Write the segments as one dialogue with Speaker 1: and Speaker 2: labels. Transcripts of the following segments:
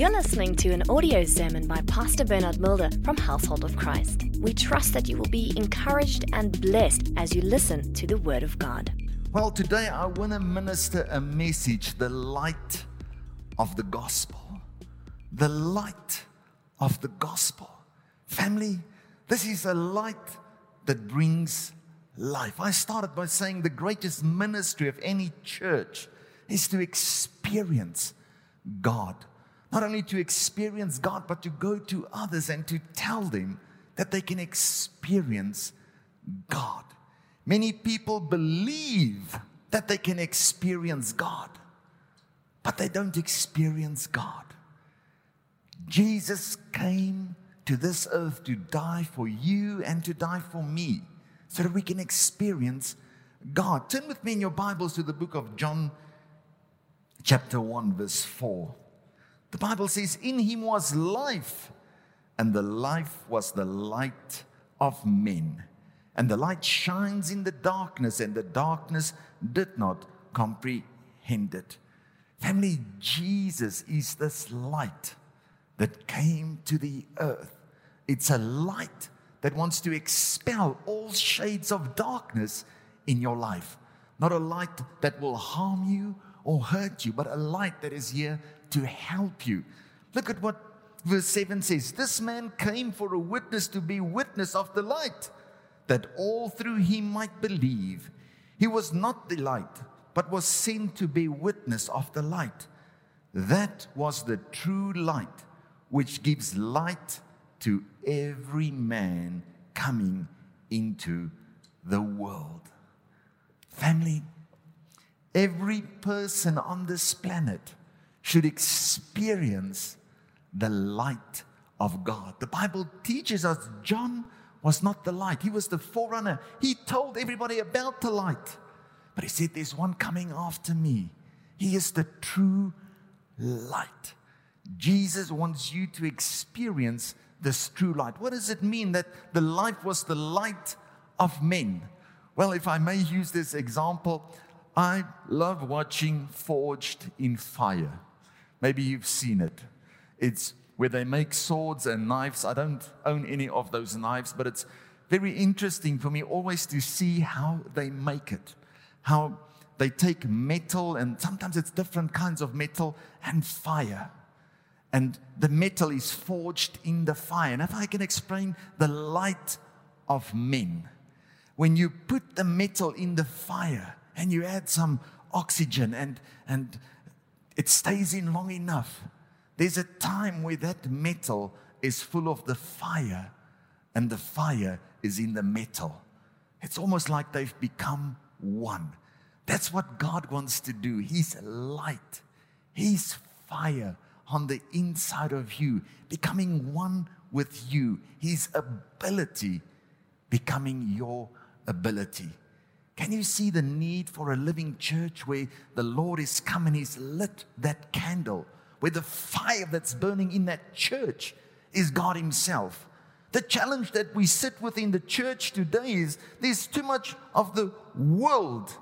Speaker 1: You're listening to an audio sermon by Pastor Bernard Mulder from Household of Christ. We trust that you will be encouraged and blessed as you listen to the Word of God.
Speaker 2: Well, today I want to minister a message the light of the gospel. The light of the gospel. Family, this is a light that brings life. I started by saying the greatest ministry of any church is to experience God. Not only to experience God, but to go to others and to tell them that they can experience God. Many people believe that they can experience God, but they don't experience God. Jesus came to this earth to die for you and to die for me so that we can experience God. Turn with me in your Bibles to the book of John, chapter 1, verse 4. The Bible says, In him was life, and the life was the light of men. And the light shines in the darkness, and the darkness did not comprehend it. Family, Jesus is this light that came to the earth. It's a light that wants to expel all shades of darkness in your life. Not a light that will harm you or hurt you, but a light that is here to help you. Look at what verse 7 says This man came for a witness to be witness of the light, that all through him might believe. He was not the light, but was sent to be witness of the light. That was the true light, which gives light to every man coming into the world. Family, every person on this planet should experience the light of God. The Bible teaches us John was not the light, he was the forerunner. He told everybody about the light. But he said, There's one coming after me. He is the true light. Jesus wants you to experience this true light. What does it mean that the light was the light of men? Well, if I may use this example, I love watching Forged in Fire. Maybe you've seen it. It's where they make swords and knives. I don't own any of those knives, but it's very interesting for me always to see how they make it. How they take metal, and sometimes it's different kinds of metal, and fire. And the metal is forged in the fire. And if I can explain the light of men, when you put the metal in the fire and you add some oxygen and, and it stays in long enough. There's a time where that metal is full of the fire, and the fire is in the metal. It's almost like they've become one. That's what God wants to do. He's light, He's fire on the inside of you, becoming one with you. His ability becoming your ability. Can you see the need for a living church where the Lord is come and He's lit that candle, where the fire that's burning in that church is God Himself? The challenge that we sit with in the church today is there's too much of the world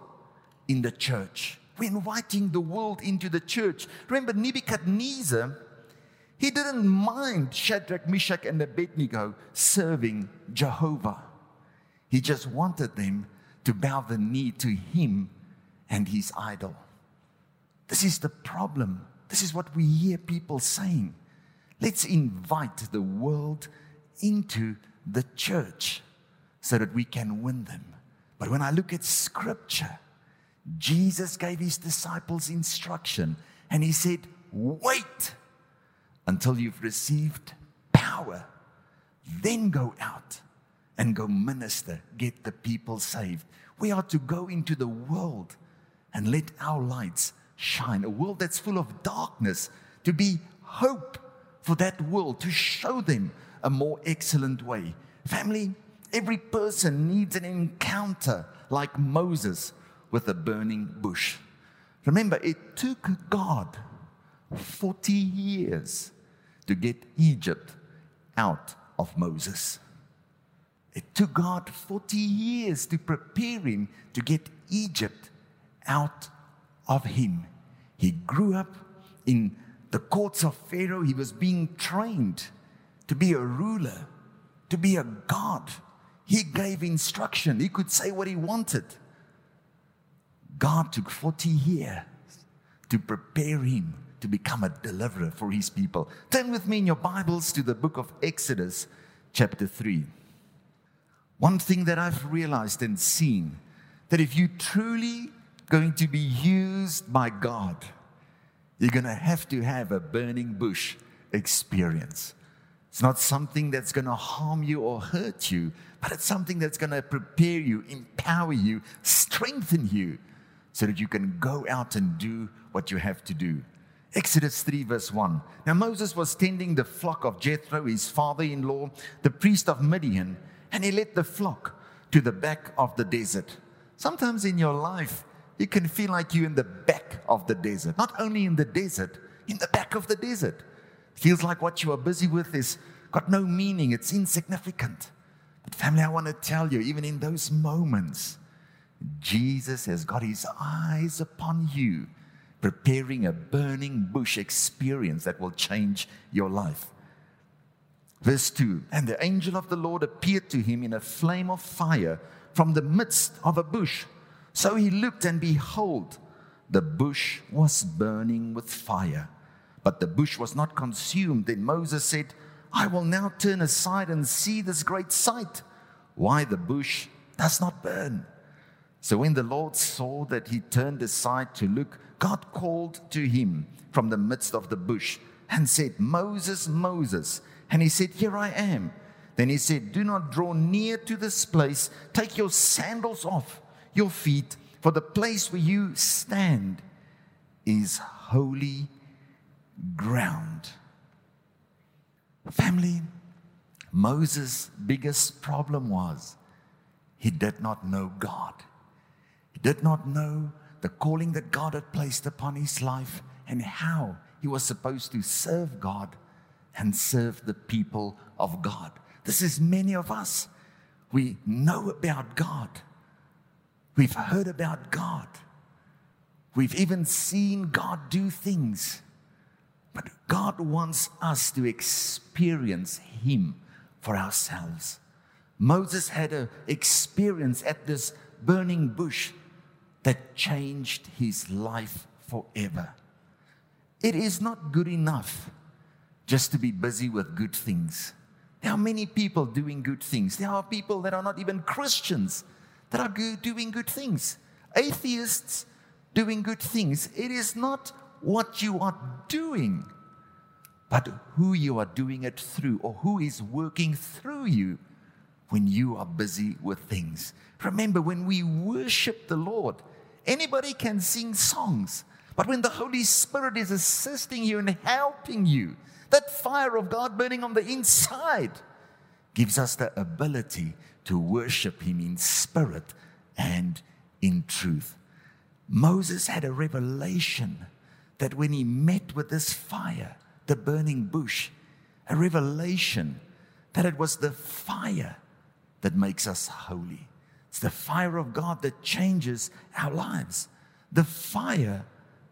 Speaker 2: in the church. We're inviting the world into the church. Remember, Nebuchadnezzar, he didn't mind Shadrach, Meshach, and Abednego serving Jehovah. He just wanted them to bow the knee to him and his idol. This is the problem. This is what we hear people saying. Let's invite the world into the church so that we can win them. But when I look at scripture, Jesus gave his disciples instruction and he said, Wait until you've received power, then go out and go minister, get the people saved. We are to go into the world and let our lights shine. A world that's full of darkness, to be hope for that world, to show them a more excellent way. Family, every person needs an encounter like Moses with a burning bush. Remember, it took God 40 years to get Egypt out of Moses. It took God 40 years to prepare him to get Egypt out of him. He grew up in the courts of Pharaoh, he was being trained to be a ruler, to be a god. He gave instruction, he could say what he wanted. God took 40 years to prepare him to become a deliverer for his people. Turn with me in your Bibles to the book of Exodus, chapter 3. One thing that I've realized and seen that if you're truly going to be used by God, you're going to have to have a burning bush experience. It's not something that's going to harm you or hurt you, but it's something that's going to prepare you, empower you, strengthen you, so that you can go out and do what you have to do. Exodus 3, verse 1. Now Moses was tending the flock of Jethro, his father in law, the priest of Midian, and he led the flock to the back of the desert. Sometimes in your life, you can feel like you're in the back of the desert. Not only in the desert, in the back of the desert. Feels like what you are busy with is got no meaning, it's insignificant. But, family, I want to tell you, even in those moments, Jesus has got his eyes upon you, preparing a burning bush experience that will change your life. Verse 2 And the angel of the Lord appeared to him in a flame of fire from the midst of a bush. So he looked, and behold, the bush was burning with fire, but the bush was not consumed. Then Moses said, I will now turn aside and see this great sight, why the bush does not burn. So when the Lord saw that he turned aside to look, God called to him from the midst of the bush and said, Moses, Moses. And he said, Here I am. Then he said, Do not draw near to this place. Take your sandals off your feet, for the place where you stand is holy ground. Family, Moses' biggest problem was he did not know God. He did not know the calling that God had placed upon his life and how he was supposed to serve God and serve the people of God. This is many of us. We know about God. We've heard about God. We've even seen God do things. But God wants us to experience Him for ourselves. Moses had an experience at this burning bush that changed his life forever. It is not good enough just to be busy with good things. There are many people doing good things. There are people that are not even Christians that are good, doing good things. Atheists doing good things. It is not what you are doing, but who you are doing it through or who is working through you when you are busy with things. Remember, when we worship the Lord, anybody can sing songs, but when the Holy Spirit is assisting you and helping you, that fire of God burning on the inside gives us the ability to worship Him in spirit and in truth. Moses had a revelation that when he met with this fire, the burning bush, a revelation that it was the fire that makes us holy. It's the fire of God that changes our lives. The fire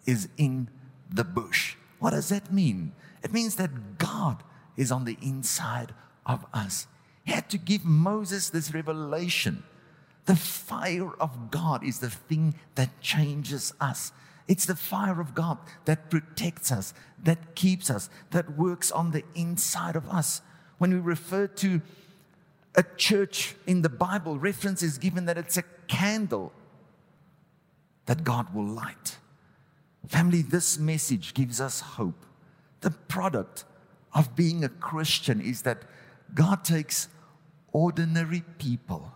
Speaker 2: is in the bush. What does that mean? It means that God is on the inside of us. He had to give Moses this revelation. The fire of God is the thing that changes us. It's the fire of God that protects us, that keeps us, that works on the inside of us. When we refer to a church in the Bible, reference is given that it's a candle that God will light. Family, this message gives us hope. The product of being a Christian is that God takes ordinary people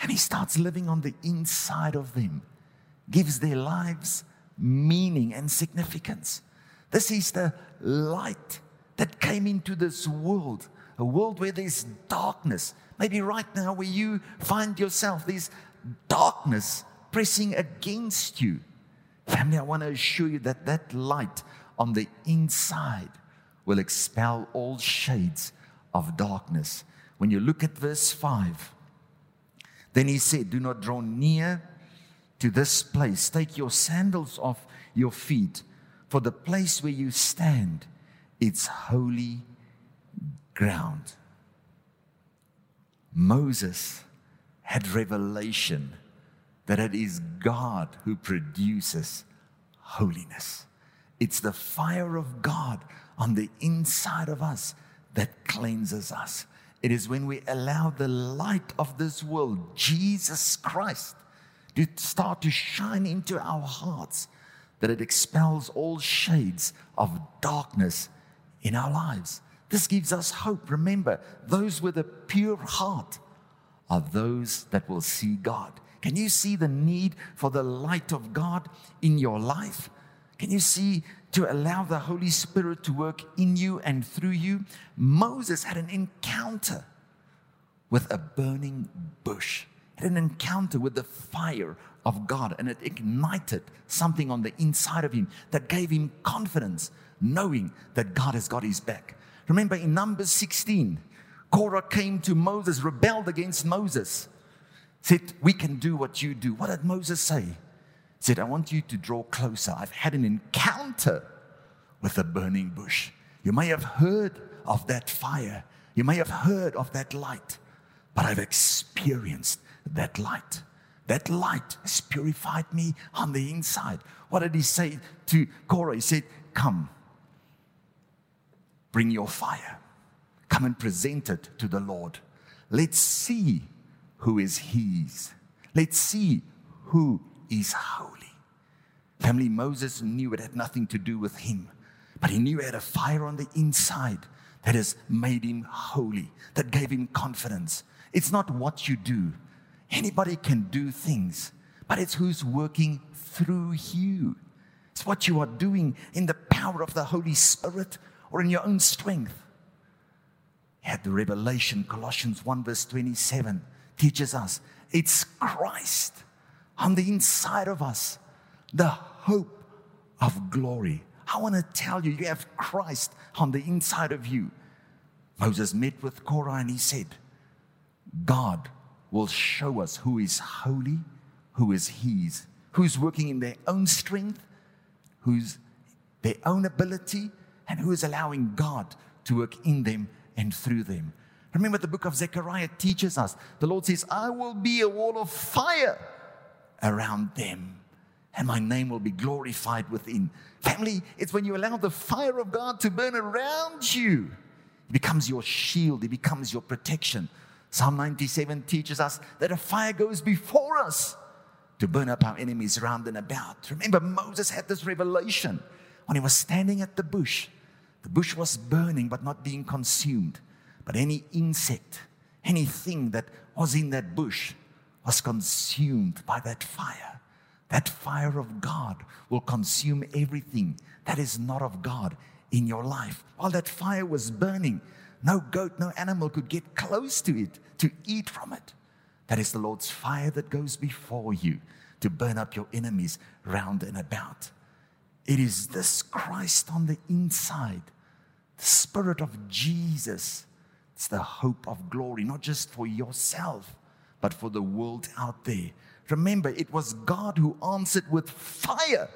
Speaker 2: and He starts living on the inside of them, gives their lives meaning and significance. This is the light that came into this world, a world where there's darkness. Maybe right now, where you find yourself, there's darkness pressing against you. Family, I want to assure you that that light on the inside will expel all shades of darkness. When you look at verse 5, then he said, Do not draw near to this place. Take your sandals off your feet, for the place where you stand, it's holy ground. Moses had revelation that it is God who produces holiness. It's the fire of God on the inside of us that cleanses us. It is when we allow the light of this world, Jesus Christ, to start to shine into our hearts, that it expels all shades of darkness in our lives. This gives us hope. Remember, those with a pure heart are those that will see God. Can you see the need for the light of God in your life? Can you see to allow the Holy Spirit to work in you and through you? Moses had an encounter with a burning bush, had an encounter with the fire of God, and it ignited something on the inside of him that gave him confidence, knowing that God has got his back. Remember in Numbers 16, Korah came to Moses, rebelled against Moses, said, We can do what you do. What did Moses say? He said, I want you to draw closer. I've had an encounter with a burning bush. You may have heard of that fire, you may have heard of that light, but I've experienced that light. That light has purified me on the inside. What did he say to Korah? He said, Come, bring your fire. Come and present it to the Lord. Let's see who is His. Let's see who is holy. Family, Moses knew it had nothing to do with him, but he knew he had a fire on the inside that has made him holy, that gave him confidence. It's not what you do, Anybody can do things, but it's who's working through you. It's what you are doing in the power of the Holy Spirit or in your own strength. He had the revelation, Colossians 1, verse 27 teaches us it's Christ on the inside of us, the hope of glory. I want to tell you, you have Christ on the inside of you. Moses met with Korah and he said, God will show us who is holy, who is His, who's working in their own strength, who's their own ability, and who is allowing God to work in them and through them. Remember, the book of Zechariah teaches us the Lord says, I will be a wall of fire around them, and my name will be glorified within. Family, it's when you allow the fire of God to burn around you, it becomes your shield, it becomes your protection. Psalm 97 teaches us that a fire goes before us to burn up our enemies round and about. Remember, Moses had this revelation when he was standing at the bush. The bush was burning but not being consumed. But any insect, anything that was in that bush was consumed by that fire. That fire of God will consume everything that is not of God in your life. While that fire was burning, no goat, no animal could get close to it to eat from it. That is the Lord's fire that goes before you to burn up your enemies round and about. It is this Christ on the inside, the Spirit of Jesus. It's the hope of glory, not just for yourself, but for the world out there. Remember, it was God who answered with fire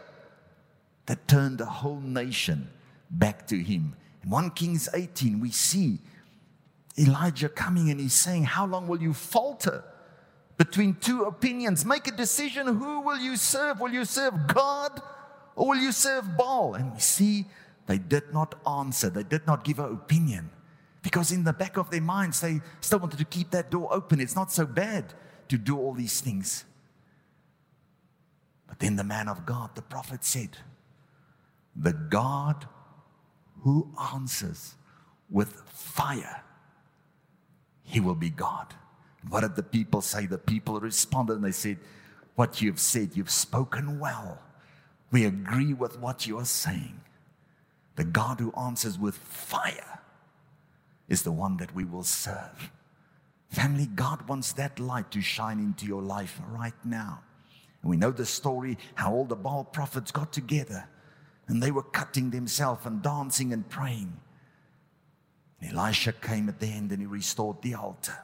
Speaker 2: that turned the whole nation back to Him. In 1 Kings 18, we see Elijah coming and he's saying, How long will you falter between two opinions? Make a decision. Who will you serve? Will you serve God or will you serve Baal? And we see they did not answer, they did not give an opinion because in the back of their minds, they still wanted to keep that door open. It's not so bad to do all these things. But then the man of God, the prophet said, The God who answers with fire, he will be God. What did the people say? The people responded and they said, What you've said, you've spoken well. We agree with what you are saying. The God who answers with fire is the one that we will serve. Family, God wants that light to shine into your life right now. And we know the story how all the Baal prophets got together and they were cutting themselves and dancing and praying. And Elisha came at the end and he restored the altar,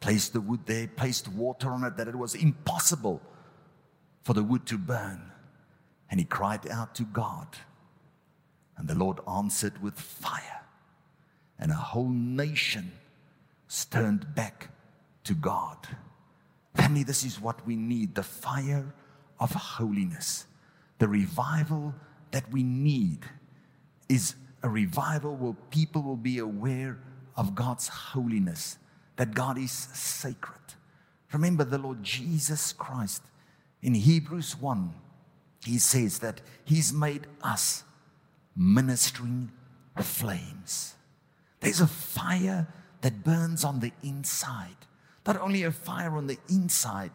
Speaker 2: placed the wood there, placed water on it that it was impossible for the wood to burn. and he cried out to God. And the Lord answered with fire, and a whole nation turned back to God. Family, this is what we need the fire of holiness. The revival that we need is a revival where people will be aware of God's holiness, that God is sacred. Remember the Lord Jesus Christ in Hebrews 1 he says that He's made us ministering flames. There's a fire that burns on the inside. Not only a fire on the inside,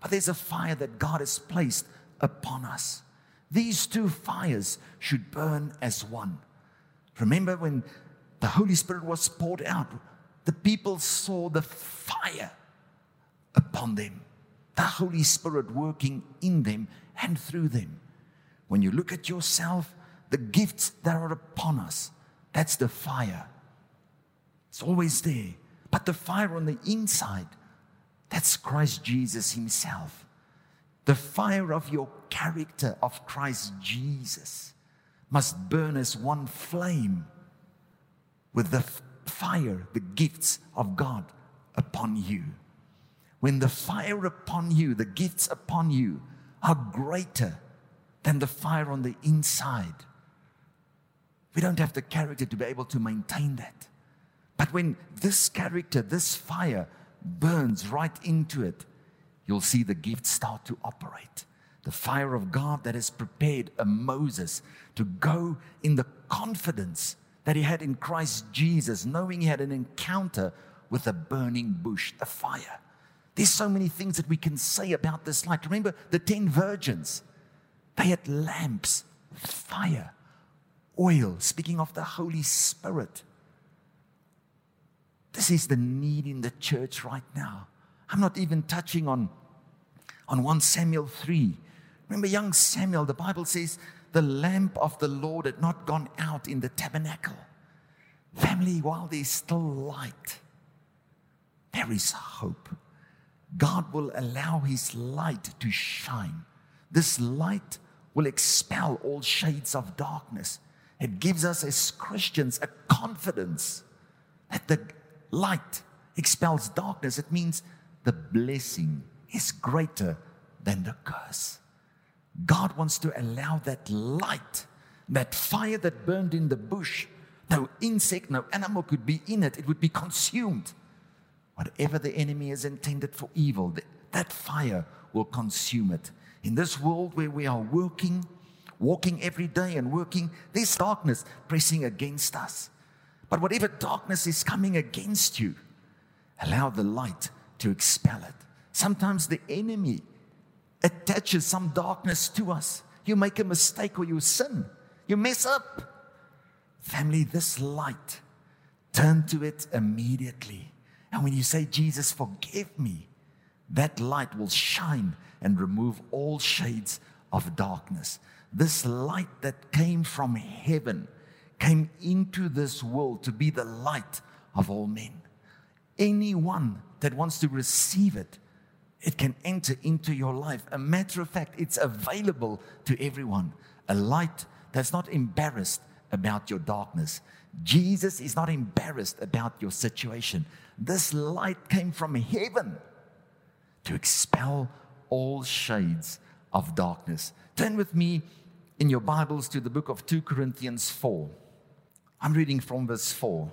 Speaker 2: but there's a fire that God has placed upon us. These two fires should burn as one. Remember when the Holy Spirit was poured out, the people saw the fire upon them, the Holy Spirit working in them and through them. When you look at yourself, the gifts that are upon us, that's the fire. It's always there. But the fire on the inside, that's Christ Jesus Himself. The fire of your character of Christ Jesus must burn as one flame with the fire, the gifts of God upon you. When the fire upon you, the gifts upon you, are greater than the fire on the inside. We don't have the character to be able to maintain that. But when this character, this fire burns right into it, you'll see the gift start to operate. The fire of God that has prepared a Moses to go in the confidence that he had in Christ Jesus, knowing he had an encounter with a burning bush, the fire. There's so many things that we can say about this light. Remember the 10 virgins, they had lamps, fire, oil, speaking of the Holy Spirit. This is the need in the church right now. I'm not even touching on, on 1 Samuel 3. Remember, young Samuel, the Bible says, the lamp of the Lord had not gone out in the tabernacle. Family, while there's still light, there is hope. God will allow His light to shine. This light will expel all shades of darkness. It gives us as Christians a confidence that the light expels darkness. It means the blessing is greater than the curse. God wants to allow that light, that fire that burned in the bush, no insect, no animal could be in it, it would be consumed. Whatever the enemy has intended for evil, that fire will consume it. In this world where we are working, walking every day and working, there's darkness pressing against us. But whatever darkness is coming against you, allow the light to expel it. Sometimes the enemy attaches some darkness to us. You make a mistake or you sin, you mess up. Family, this light, turn to it immediately. And when you say, Jesus, forgive me, that light will shine and remove all shades of darkness. This light that came from heaven came into this world to be the light of all men. Anyone that wants to receive it, it can enter into your life. A matter of fact, it's available to everyone. A light that's not embarrassed about your darkness. Jesus is not embarrassed about your situation. This light came from heaven to expel all shades of darkness. Turn with me in your Bibles to the book of 2 Corinthians 4. I'm reading from verse 4.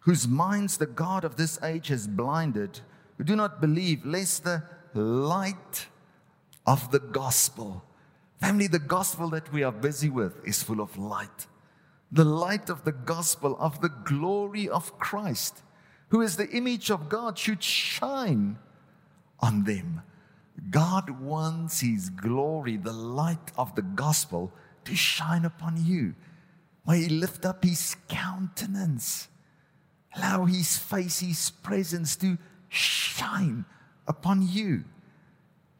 Speaker 2: Whose minds the God of this age has blinded, who do not believe, lest the light of the gospel, family, the gospel that we are busy with is full of light. The light of the gospel of the glory of Christ, who is the image of God, should shine on them. God wants His glory, the light of the gospel, to shine upon you. May He lift up His countenance, allow His face, His presence to shine upon you.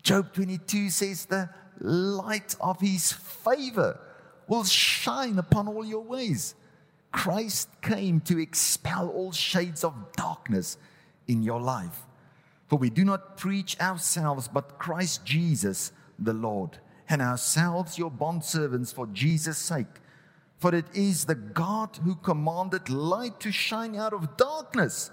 Speaker 2: Job 22 says, The light of His favor will shine upon all your ways. Christ came to expel all shades of darkness in your life. For we do not preach ourselves, but Christ Jesus the Lord, and ourselves your bondservants for Jesus' sake. For it is the God who commanded light to shine out of darkness,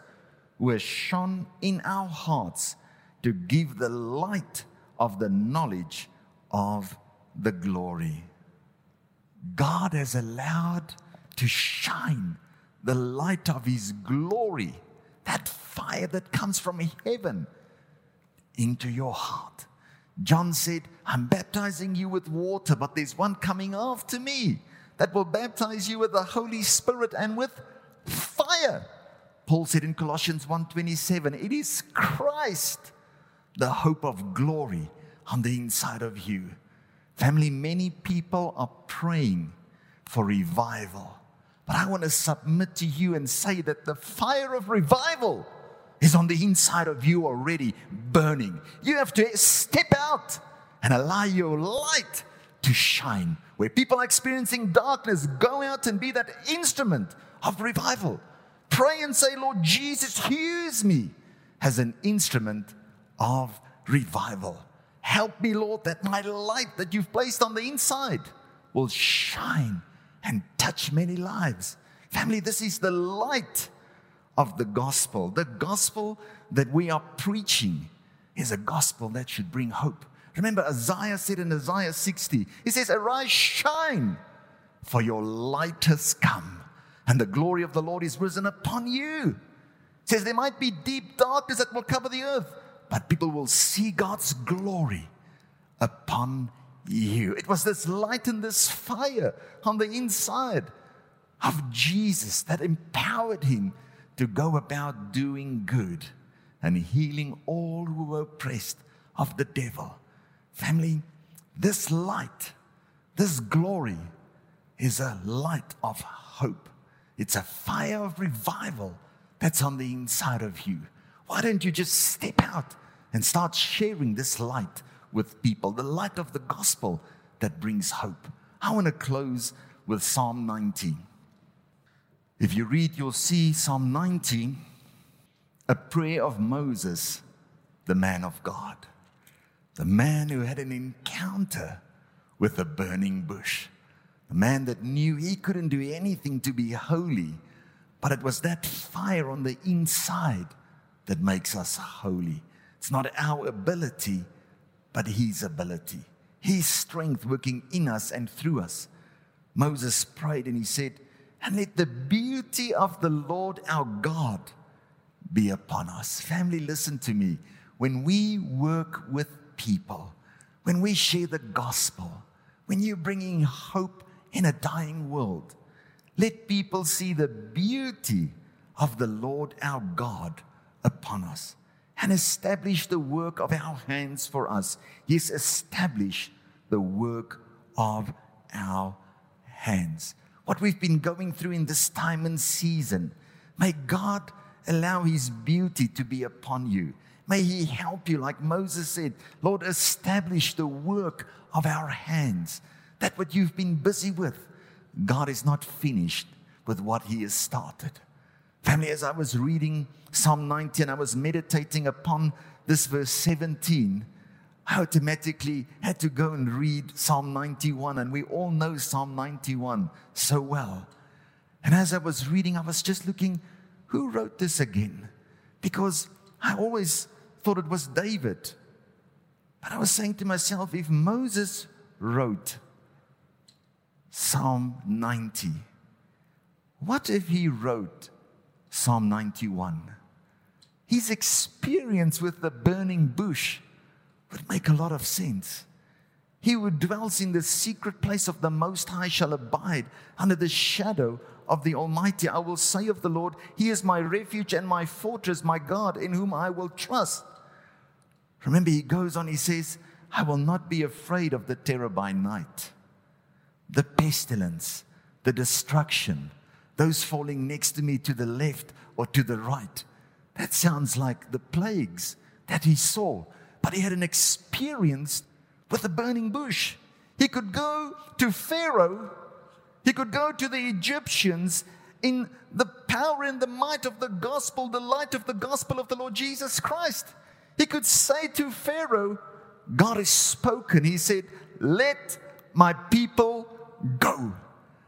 Speaker 2: who has shone in our hearts to give the light of the knowledge of the glory. God has allowed to shine the light of His glory, that fire that comes from heaven, into your heart. John said, I'm baptizing you with water, but there's one coming after me that will baptize you with the Holy Spirit and with fire. Paul said in Colossians 1:27, it is Christ, the hope of glory on the inside of you. Family, many people are praying for revival. But I want to submit to you and say that the fire of revival is on the inside of you already burning. You have to step out and allow your light to shine. Where people are experiencing darkness, go out and be that instrument of revival. Pray and say, Lord Jesus, use me as an instrument of revival. Help me, Lord, that my light that you've placed on the inside will shine and touch many lives. Family, this is the light of the gospel. The gospel that we are preaching is a gospel that should bring hope. Remember, Isaiah said in Isaiah 60, he says, Arise, shine, for your light has come, and the glory of the Lord is risen upon you. He says, There might be deep darkness that will cover the earth, but people will see God's glory upon you. It was this light and this fire on the inside of Jesus that empowered him to go about doing good and healing all who were oppressed of the devil. Family, this light, this glory is a light of hope. It's a fire of revival that's on the inside of you. Why don't you just step out and start sharing this light with people, the light of the gospel that brings hope. I want to close with Psalm 19. If you read, you'll see Psalm 19, a prayer of Moses, the man of God, the man who had an encounter with a burning bush, the man that knew he couldn't do anything to be holy, but it was that fire on the inside that makes us holy. It's not our ability, but His ability, His strength working in us and through us. Moses prayed and he said, And let the beauty of the Lord our God be upon us. Family, listen to me. When we work with people, when we share the gospel, when you're bringing hope in a dying world, let people see the beauty of the Lord our God upon us and establish the work of our hands for us. Yes, establish the work of our hands. What we've been going through in this time and season, may God allow His beauty to be upon you. May He help you, like Moses said, Lord, establish the work of our hands. That what you've been busy with, God is not finished with what He has started. Family, as I was reading Psalm 19, I was meditating upon this verse 17. I automatically had to go and read Psalm 91, and we all know Psalm 91 so well. And as I was reading, I was just looking, who wrote this again? Because I always thought it was David. But I was saying to myself, if Moses wrote Psalm 90, what if he wrote Psalm 91. His experience with the burning bush would make a lot of sense. He who dwells in the secret place of the Most High shall abide under the shadow of the Almighty. I will say of the Lord, He is my refuge and my fortress, my God, in whom I will trust. Remember, he goes on, he says, I will not be afraid of the terror by night, the pestilence, the destruction those falling next to me to the left or to the right. That sounds like the plagues that he saw. But he had an experience with the burning bush. He could go to Pharaoh, he could go to the Egyptians in the power and the might of the gospel, the light of the gospel of the Lord Jesus Christ. He could say to Pharaoh, God has spoken. He said, Let my people go.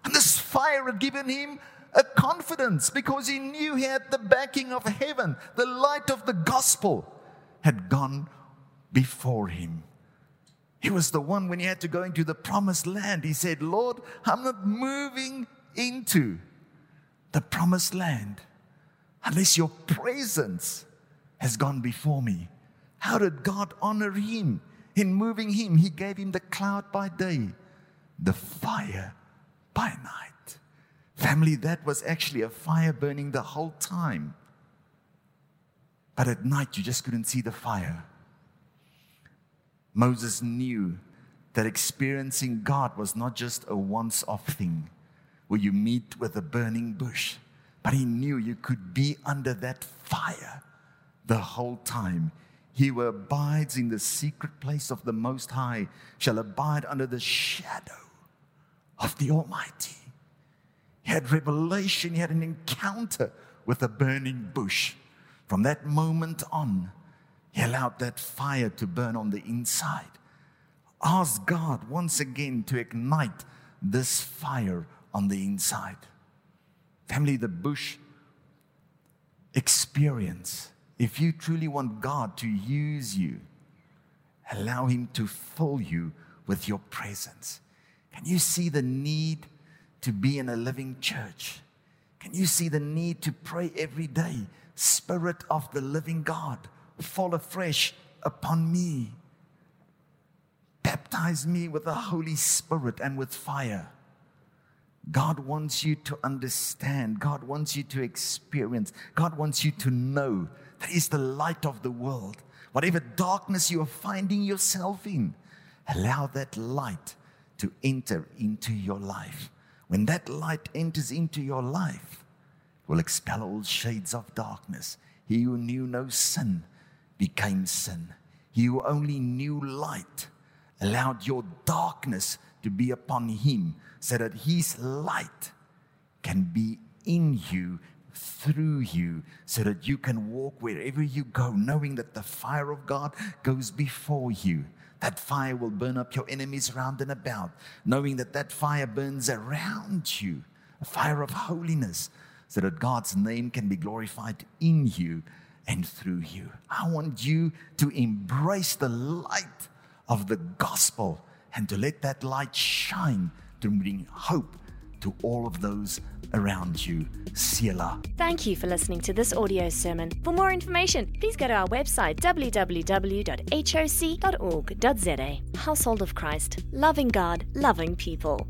Speaker 2: And this fire had given him a confidence because he knew he had the backing of heaven. The light of the gospel had gone before him. He was the one when he had to go into the promised land. He said, Lord, I'm not moving into the promised land unless your presence has gone before me. How did God honor him in moving him? He gave him the cloud by day, the fire by night. Family, that was actually a fire burning the whole time. But at night, you just couldn't see the fire. Moses knew that experiencing God was not just a once off thing where you meet with a burning bush, but he knew you could be under that fire the whole time. He who abides in the secret place of the Most High shall abide under the shadow of the Almighty. He had revelation, he had an encounter with a burning bush. From that moment on, he allowed that fire to burn on the inside. Ask God once again to ignite this fire on the inside. Family, the bush experience. If you truly want God to use you, allow Him to fill you with your presence. Can you see the need to be in a living church? Can you see the need to pray every day? Spirit of the living God fall afresh upon me. Baptize me with the Holy Spirit and with fire. God wants you to understand. God wants you to experience. God wants you to know that He's the light of the world. Whatever darkness you are finding yourself in, allow that light to enter into your life. When that light enters into your life, it will expel all shades of darkness. He who knew no sin became sin. He who only knew light allowed your darkness to be upon him so that his light can be in you, through you, so that you can walk wherever you go, knowing that the fire of God goes before you. That fire will burn up your enemies round and about, knowing that that fire burns around you, a fire of holiness, so that God's name can be glorified in you and through you. I want you to embrace the light of the gospel and to let that light shine to bring hope to all of those around you. Selah.
Speaker 1: Thank you for listening to this audio sermon. For more information, please go to our website www.hoc.org.za. Household of Christ, loving God, loving people.